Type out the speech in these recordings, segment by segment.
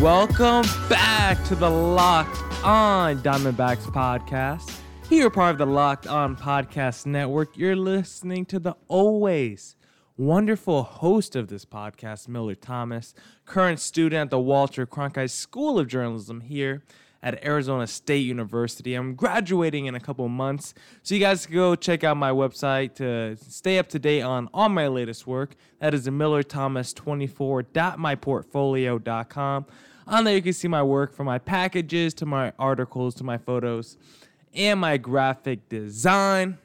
welcome back to the Locked On Diamondbacks podcast. Here, part of the Locked On Podcast Network. You're listening to the always wonderful host of this podcast, Miller Thomas, current student at the Walter Cronkite School of Journalism here at Arizona State University. I'm graduating in a couple months, so you guys can go check out my website to stay up to date on all my latest work. That is the millerthomas24.myportfolio.com. On there, you can see my work from my packages to my articles to my photos and my graphic design.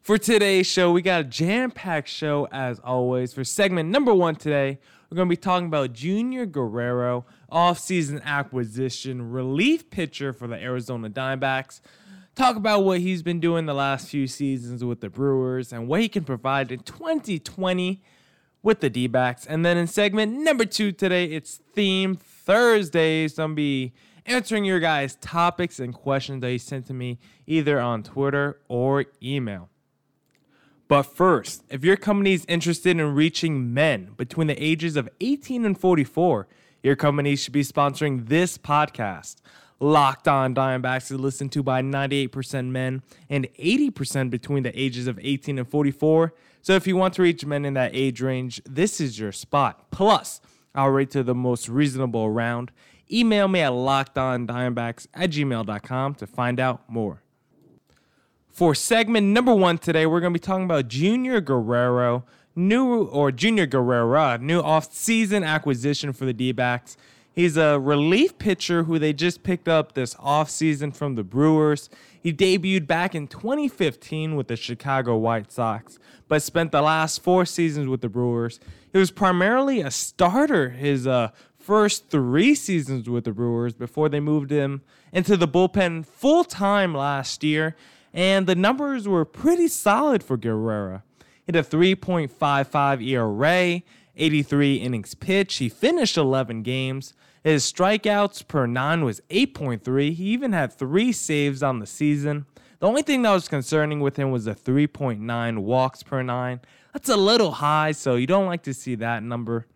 For today's show, we got a jam packed show as always. For segment number one today, we're going to be talking about Junior Guerrero, offseason acquisition, relief pitcher for the Arizona Diamondbacks. Talk about what he's been doing the last few seasons with the Brewers and what he can provide in 2020 with the D backs. And then in segment number two today, it's Theme Thursday. So I'm going to be answering your guys' topics and questions that you sent to me either on Twitter or email. But first, if your company is interested in reaching men between the ages of 18 and 44, your company should be sponsoring this podcast. Locked On Diamondbacks is listened to by 98% men and 80% between the ages of 18 and 44. So if you want to reach men in that age range, this is your spot. Plus, I'll rate to the most reasonable around. Email me at lockedondiamondbacks at gmail.com to find out more. For segment number one today, we're going to be talking about Junior Guerrero, new or Junior Guerrera, new off-season acquisition for the D-backs. He's a relief pitcher who they just picked up this offseason from the Brewers. He debuted back in 2015 with the Chicago White Sox, but spent the last four seasons with the Brewers. He was primarily a starter his uh, first three seasons with the Brewers before they moved him into the bullpen full time last year, and the numbers were pretty solid for Guerrera. He had a 3.55 ERA, 83 innings pitched. He finished 11 games. His strikeouts per nine was 8.3. He even had three saves on the season. The only thing that was concerning with him was the 3.9 walks per nine. That's a little high, so you don't like to see that number.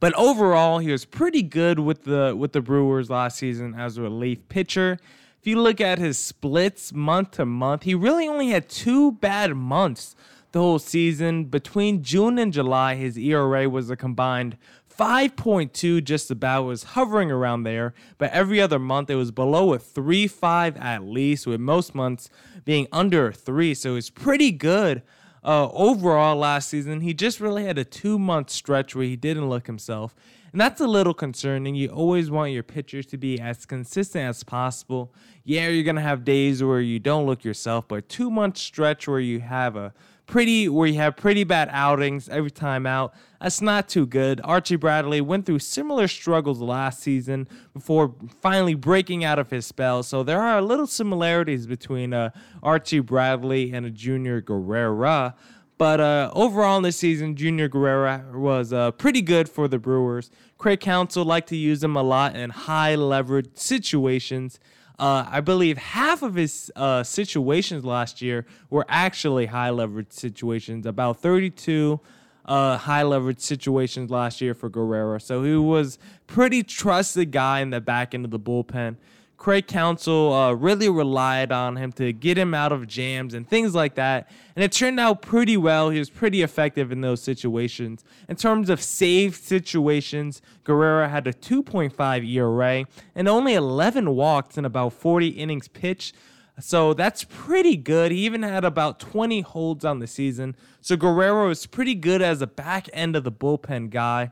But overall, he was pretty good with the with the Brewers last season as a relief pitcher. If you look at his splits month to month, he really only had two bad months the whole season. Between June and July, his ERA was a combined 5.2 just about was hovering around there but every other month it was below a 3.5 at least with most months being under a 3 so it's pretty good uh, overall last season he just really had a two month stretch where he didn't look himself. And that's a little concerning. You always want your pitchers to be as consistent as possible. Yeah you're gonna have days where you don't look yourself but two month stretch where you have a pretty where you have pretty bad outings every time out. That's not too good. Archie Bradley went through similar struggles last season before finally breaking out of his spell. So there are a little similarities between uh, Archie Bradley and a Junior Guerrera. But uh, overall in this season, Junior Guerrera was uh, pretty good for the Brewers. Craig Counsell liked to use him a lot in high leverage situations. Uh, I believe half of his uh, situations last year were actually high leverage situations, about 32 uh, high leverage situations last year for Guerrero. So he was pretty trusted guy in the back end of the bullpen. Craig Counsell uh, really relied on him to get him out of jams and things like that. And it turned out pretty well. He was pretty effective in those situations. In terms of save situations, Guerrero had a 2.5 ERA and only 11 walks in about 40 innings pitched. So that's pretty good. He even had about 20 holds on the season. So Guerrero is pretty good as a back end of the bullpen guy.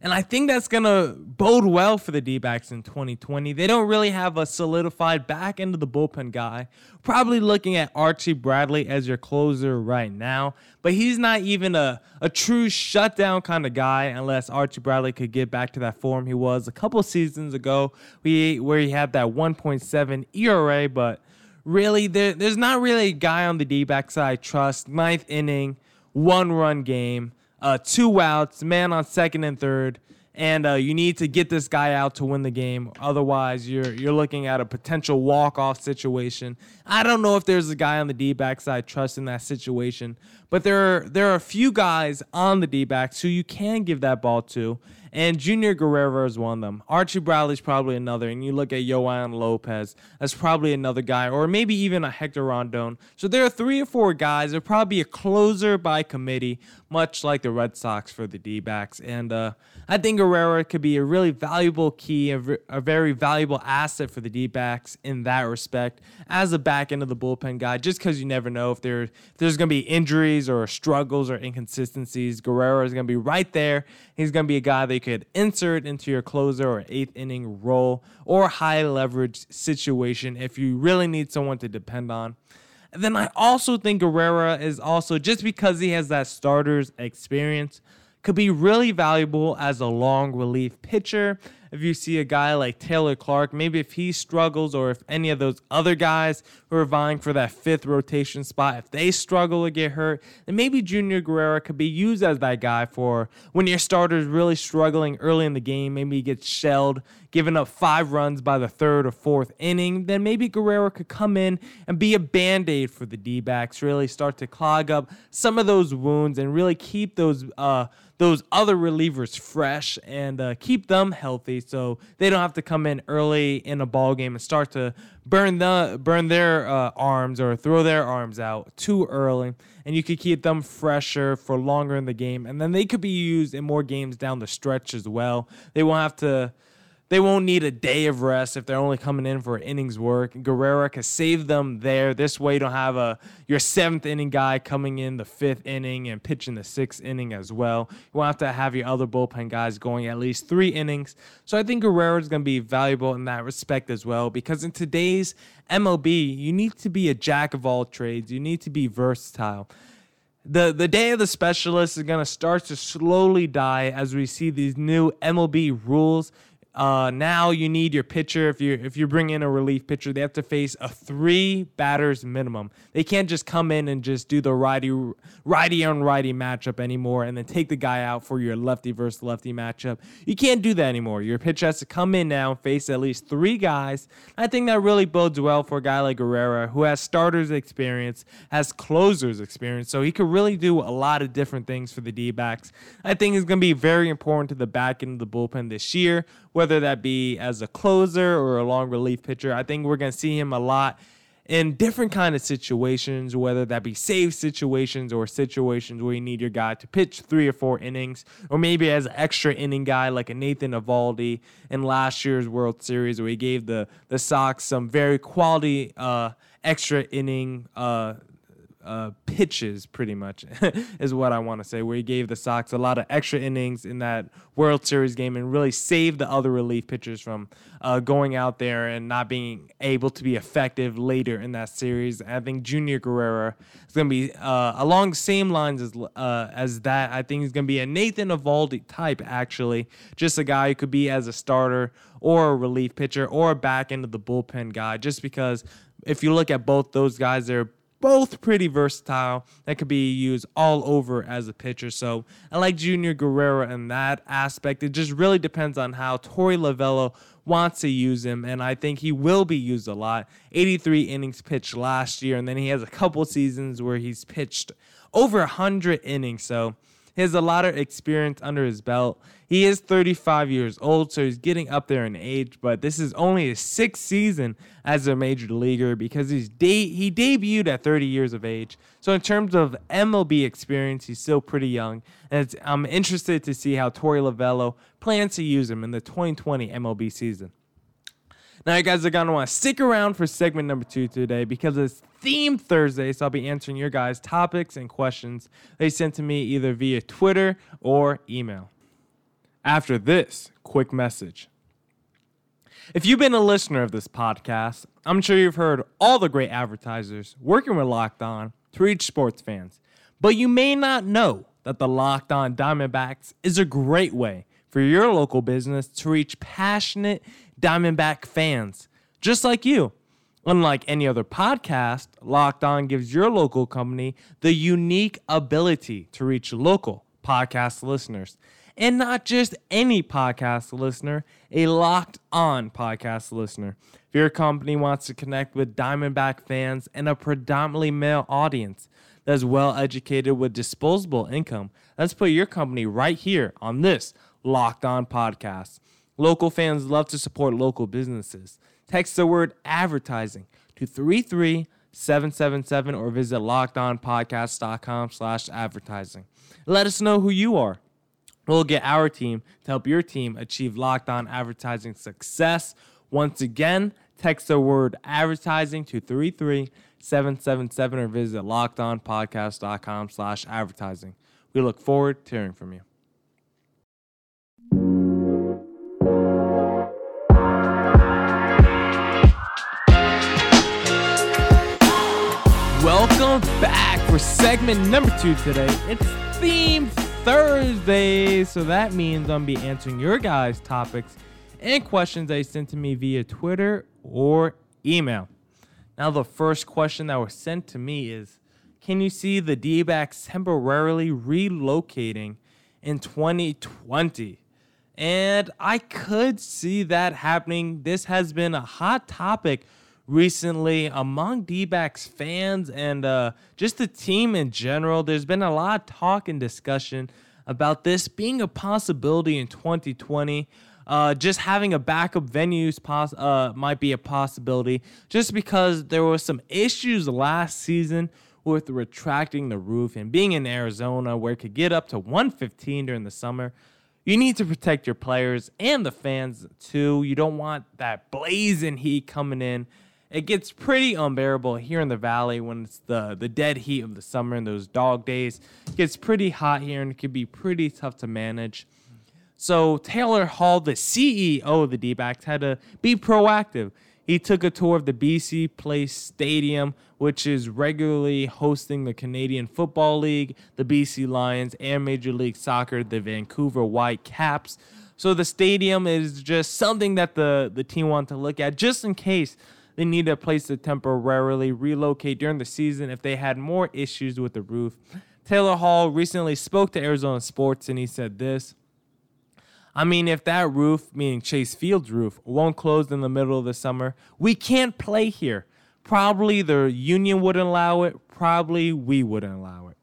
And I think that's going to bode well for the D backs in 2020. They don't really have a solidified back end of the bullpen guy. Probably looking at Archie Bradley as your closer right now, but he's not even a, a true shutdown kind of guy unless Archie Bradley could get back to that form he was a couple seasons ago where he had that 1.7 ERA. But really, there, there's not really a guy on the D back side I trust. Ninth inning, one run game uh, two outs, man on second and third, and uh, you need to get this guy out to win the game. Otherwise, you're you're looking at a potential walk off situation. I don't know if there's a guy on the D back side trust in that situation, but there are there are a few guys on the D backs who you can give that ball to, And Junior Guerrero is one of them. Archie Bradley's probably another. And you look at Yoan Lopez, that's probably another guy, or maybe even a Hector Rondon. So there are three or four guys. There'll probably be a closer by committee, much like the Red Sox for the D backs. And uh, I think Guerrero could be a really valuable key, a, a very valuable asset for the D backs in that respect as a back end of the bullpen guy, just because you never know if, there, if there's going to be injuries or struggles or inconsistencies. Guerrero is going to be right there. He's going to be a guy that you could insert into your closer or eighth inning role or high leverage situation if you really need someone to depend on. And then I also think Guerrero is also just because he has that starter's experience could be really valuable as a long relief pitcher. If you see a guy like Taylor Clarke, maybe if he struggles, or if any of those other guys who are vying for that fifth rotation spot, if they struggle to get hurt, then maybe Junior Guerrero could be used as that guy for when your starter's really struggling early in the game. Maybe he gets shelled, giving up five runs by the third or fourth inning. Then maybe Guerrero could come in and be a band aid for the D backs, really start to clog up some of those wounds and really keep those. Uh, those other relievers fresh and uh, keep them healthy so they don't have to come in early in a ball game and start to burn the burn their uh, arms or throw their arms out too early and you could keep them fresher for longer in the game and then they could be used in more games down the stretch as well they won't have to they won't need a day of rest if they're only coming in for an innings work. Guerrero can save them there. This way, you don't have a your seventh inning guy coming in the fifth inning and pitching the sixth inning as well. You won't have to have your other bullpen guys going at least three innings. So I think Guerrero is going to be valuable in that respect as well because in today's MLB, you need to be a jack of all trades. You need to be versatile the the day of the specialist is going to start to slowly die as we see these new MLB rules uh, now you need your pitcher if you if you bring in a relief pitcher, they have to face a three batters minimum. They can't just come in and just do the righty righty on righty matchup anymore, and then take the guy out for your lefty versus lefty matchup. You can't do that anymore. Your pitcher has to come in now and face at least three guys. I think that really bodes well for a guy like Guerrero, who has starters experience, has closers experience, so he could really do a lot of different things for the D-backs. I think it's going to be very important to the back end of the bullpen this year whether that be as a closer or a long relief pitcher. I think we're going to see him a lot in different kind of situations, whether that be save situations or situations where you need your guy to pitch three or four innings, or maybe as an extra inning guy like a Nathan Eovaldi in last year's World Series, where he gave the the Sox some very quality uh, extra inning uh, uh, pitches, pretty much, is what I want to say, where he gave the Sox a lot of extra innings in that World Series game and really saved the other relief pitchers from uh, going out there and not being able to be effective later in that series. I think Junior Guerrero is going to be uh, along the same lines as uh, as that. I think he's going to be a Nathan Eovaldi type, actually, just a guy who could be as a starter or a relief pitcher or a back end of the bullpen guy, just because if you look at both those guys, they're both pretty versatile that could be used all over as a pitcher. So I like Junior Guerrero in that aspect. It just really depends on how Torey Lovullo wants to use him, and I think he will be used a lot. 83 innings pitched last year, and then he has a couple seasons where he's pitched over 100 innings. So he has a lot of experience under his belt. He is 35 years old, so he's getting up there in age, but this is only his sixth season as a major leaguer because he's de- he debuted at 30 years of age. So in terms of MLB experience, he's still pretty young, and I'm interested to see how Torey Lovullo plans to use him in the 2020 MLB season. Now, you guys are going to want to stick around for segment number two today because it's Theme Thursday. So I'll be answering your guys' topics and questions they sent to me either via Twitter or email. After this quick message. If you've been a listener of this podcast, I'm sure you've heard all the great advertisers working with Locked On to reach sports fans. But you may not know that the Locked On Diamondbacks is a great way for your local business to reach passionate Diamondback fans, just like you. Unlike any other podcast, Locked On gives your local company the unique ability to reach local podcast listeners. And not just any podcast listener, a locked on podcast listener. If your company wants to connect with Diamondback fans and a predominantly male audience that's well educated with disposable income, let's put your company right here on this Locked On Podcasts. Local fans love to support local businesses. Text the word advertising to 33777 or visit lockedonpodcast.com slash advertising. Let us know who you are. We'll get our team to help your team achieve locked on advertising success. Once again, text the word advertising to 33777 or visit lockedonpodcast.com slash advertising. We look forward to hearing from you. For segment number two today. It's Theme Thursday, so that means I'm be answering your guys' topics and questions they sent to me via Twitter or email. Now, the first question that was sent to me is Can you see the D backs temporarily relocating in 2020? And I could see that happening. This has been a hot topic recently among D fans and uh, just the team in general. There's been a lot of talk and discussion about this being a possibility in 2020. Uh, just having a backup venues pos- uh, might be a possibility just because there were some issues last season with retracting the roof and being in Arizona where it could get up to 115 during the summer. You need to protect your players and the fans too. You don't want that blazing heat coming in it gets pretty unbearable here in the valley when it's the the dead heat of the summer and those dog days. It gets pretty hot here and it can be pretty tough to manage. So Taylor Hall, the CEO of the D-backs, had to be proactive. He took a tour of the BC Place Stadium, which is regularly hosting the Canadian Football League, the BC Lions, and Major League Soccer, the Vancouver Whitecaps. So the stadium is just something that the, the team want to look at just in case they need a place to temporarily relocate during the season if they had more issues with the roof. Taylor Hall recently spoke to Arizona Sports and he said this. I mean, if that roof, meaning Chase Field's roof, won't close in the middle of the summer, we can't play here. Probably the union wouldn't allow it. Probably we wouldn't allow it.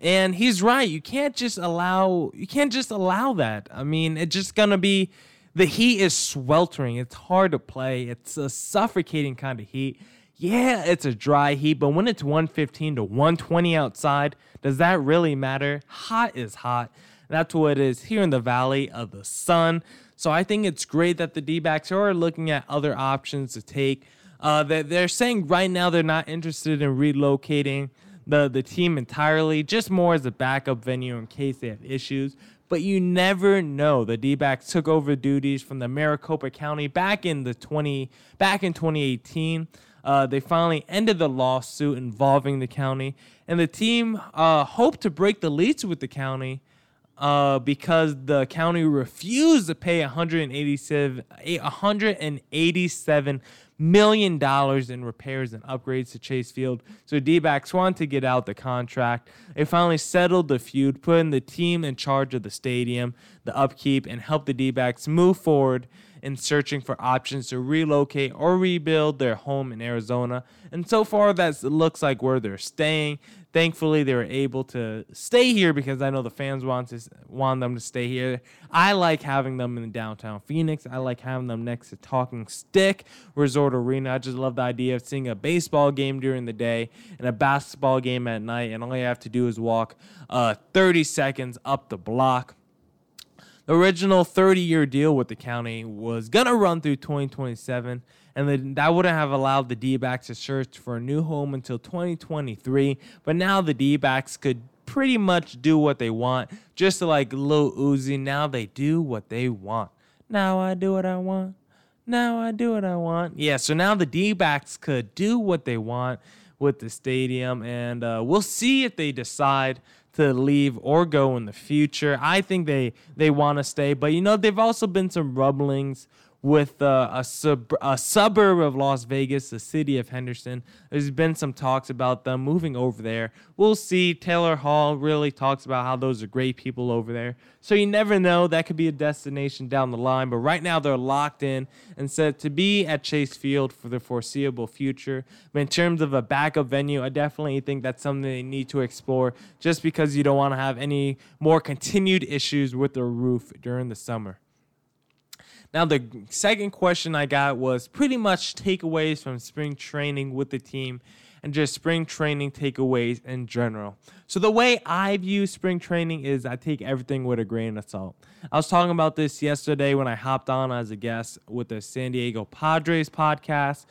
And he's right. You can't just allow. You can't just allow that. I mean, it's just gonna be the heat is sweltering. It's hard to play. It's a suffocating kind of heat. Yeah, it's a dry heat, but when it's 115 to 120 outside, does that really matter? Hot is hot. That's what it is here in the Valley of the Sun. So I think it's great that the D backs are looking at other options to take. Uh, they're saying right now they're not interested in relocating the, the team entirely, just more as a backup venue in case they have issues but you never know. The D-backs took over duties from the Maricopa County back in the 20 back in 2018. Uh, they finally ended the lawsuit involving the county, and the team uh, hoped to break the lease with the county uh, because the county refused to pay 187 187 million dollars in repairs and upgrades to Chase Field. So D-backs wanted to get out the contract. They finally settled the feud, putting the team in charge of the stadium, the upkeep, and helped the D-backs move forward in searching for options to relocate or rebuild their home in Arizona. And so far, that looks like where they're staying. Thankfully, they were able to stay here because I know the fans want to want them to stay here. I like having them in downtown Phoenix. I like having them next to Talking Stick Resort Arena. I just love the idea of seeing a baseball game during the day and a basketball game at night, and all you have to do is walk uh, 30 seconds up the block. The original 30 year deal with the county was going to run through 2027, and that wouldn't have allowed the D backs to search for a new home until 2023. But now the D backs could pretty much do what they want, just like Lil Uzi. Now they do what they want. Now I do what I want. Now I do what I want. Yeah, so now the D backs could do what they want with the stadium, and uh, we'll see if they decide to leave or go in the future. I think they they want to stay, but you know, they've also been some rumblings with uh, a, sub- a suburb of Las Vegas, the city of Henderson. There's been some talks about them moving over there. We'll see. Taylor Hall really talks about how those are great people over there. So you never know. That could be a destination down the line. But right now, they're locked in and set to be at Chase Field for the foreseeable future. But in terms of a backup venue, I definitely think that's something they need to explore just because you don't want to have any more continued issues with the roof during the summer. Now, the second question I got was pretty much takeaways from spring training with the team and just spring training takeaways in general. So, the way I view spring training is I take everything with a grain of salt. I was talking about this yesterday when I hopped on as a guest with the San Diego Padres podcast.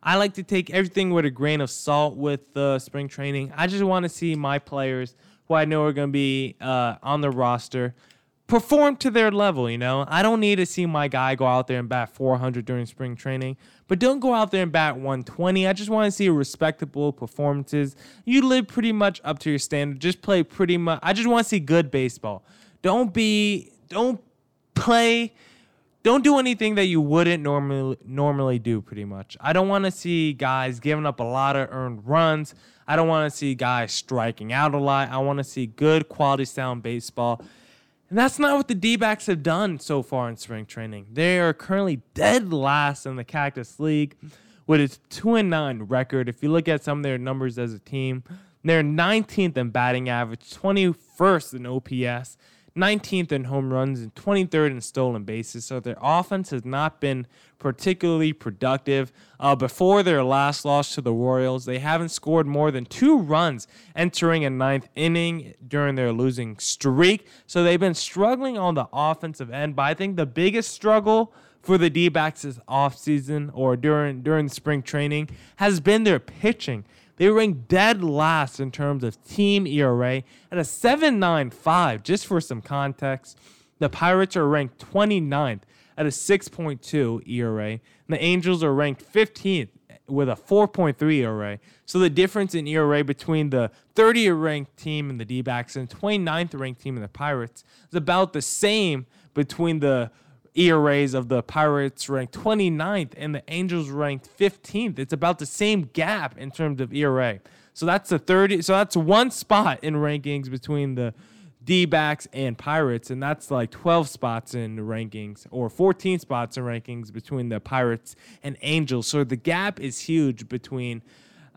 I like to take everything with a grain of salt with the spring training. I just want to see my players who I know are going to be uh, on the roster perform to their level, you know? I don't need to see my guy go out there and bat 400 during spring training, but don't go out there and bat 120. I just want to see respectable performances. You live pretty much up to your standard. Just play pretty much I just want to see good baseball. Don't be don't play don't do anything that you wouldn't normally normally do pretty much. I don't want to see guys giving up a lot of earned runs. I don't want to see guys striking out a lot. I want to see good quality sound baseball. And that's not what the D backs have done so far in spring training. They are currently dead last in the Cactus League with a 2 and 9 record. If you look at some of their numbers as a team, they're 19th in batting average, 21st in OPS, 19th in home runs and 23rd in stolen bases. So their offense has not been particularly productive. Uh, before their last loss to the Royals, they haven't scored more than two runs entering a ninth inning during their losing streak. So they've been struggling on the offensive end. But I think the biggest struggle for the D-backs this offseason or during during spring training has been their pitching. They rank dead last in terms of team ERA at a 7.95. Just for some context, the Pirates are ranked 29th at a 6.2 ERA, and the Angels are ranked 15th with a 4.3 ERA. So the difference in ERA between the 30th ranked team in the D-backs and 29th ranked team in the Pirates is about the same between the ERAs of the Pirates ranked 29th and the Angels ranked 15th. It's about the same gap in terms of ERA. So that's the 30 so that's one spot in rankings between the D backs and Pirates, and that's like 12 spots in rankings or 14 spots in rankings between the Pirates and Angels. So the gap is huge between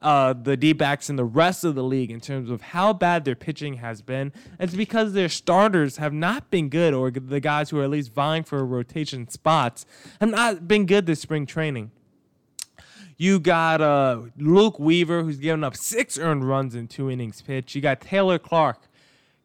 uh, the D backs and the rest of the league in terms of how bad their pitching has been. It's because their starters have not been good, or the guys who are at least vying for rotation spots have not been good this spring training. You got uh, Luke Weaver, who's given up six earned runs in two innings pitched. You got Taylor Clarke,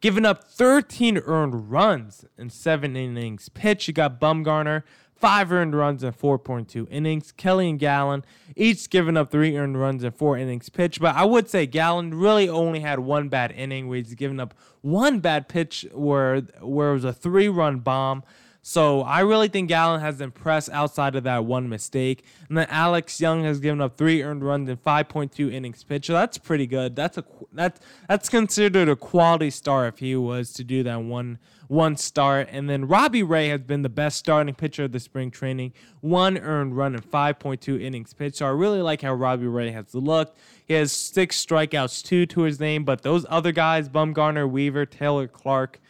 giving up 13 earned runs in seven innings pitched. You got Bumgarner, five earned runs in 4.2 innings. Kelly and Gallen each giving up three earned runs in four innings pitched. But I would say Gallen really only had one bad inning where he's given up one bad pitch where where it was a three run bomb. So I really think Gallen has impressed outside of that one mistake. And then Alex Young has given up three earned runs in 5.2 innings pitched. So that's pretty good. That's a that's that's considered a quality start if he was to do that one one start. And then Robbie Ray has been the best starting pitcher of the spring training. One earned run in 5.2 innings pitched. So I really like how Robbie Ray has looked. He has six strikeouts, two to his name. But those other guys, Bumgarner, Weaver, Taylor Clarke,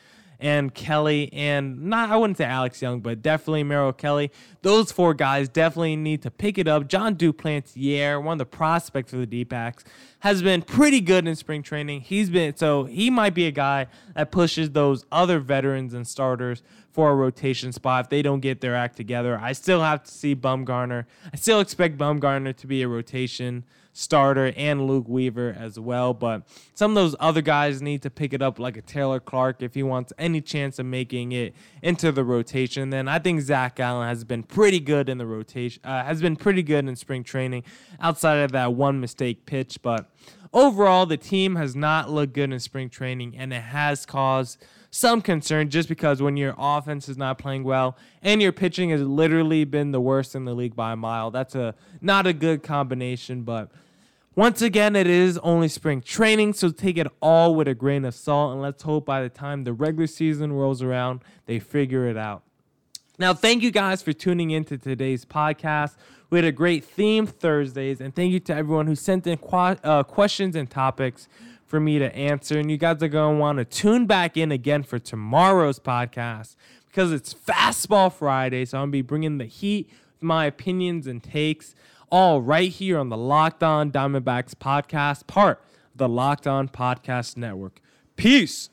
and Kelly and not I wouldn't say Alex Young, but definitely Merrill Kelly. Those four guys definitely need to pick it up. Jon Duplantier, one of the prospects for the D-backs, has been pretty good in spring training. He's been so he might be a guy that pushes those other veterans and starters for a rotation spot if they don't get their act together. I still have to see Bumgarner. I still expect Bumgarner to be a rotation starter and Luke Weaver as well. But some of those other guys need to pick it up, like a Taylor Clarke, if he wants any chance of making it into the rotation. Then I think Zac Gallen has been pretty good in the rotation, uh, has been pretty good in spring training outside of that one mistake pitch. But overall, the team has not looked good in spring training, and it has caused some concern just because when your offense is not playing well and your pitching has literally been the worst in the league by a mile, that's a not a good combination. But once again, it is only spring training, so take it all with a grain of salt, and let's hope by the time the regular season rolls around, they figure it out. Now, thank you guys for tuning in to today's podcast. We had a great theme Thursdays, and thank you to everyone who sent in qu- uh, questions and topics for me to answer. And you guys are going to want to tune back in again for tomorrow's podcast because it's Fastball Friday. So I'm going to be bringing the heat with my opinions and takes all right here on the Locked On Diamondbacks podcast, part of the Locked On Podcast Network. Peace.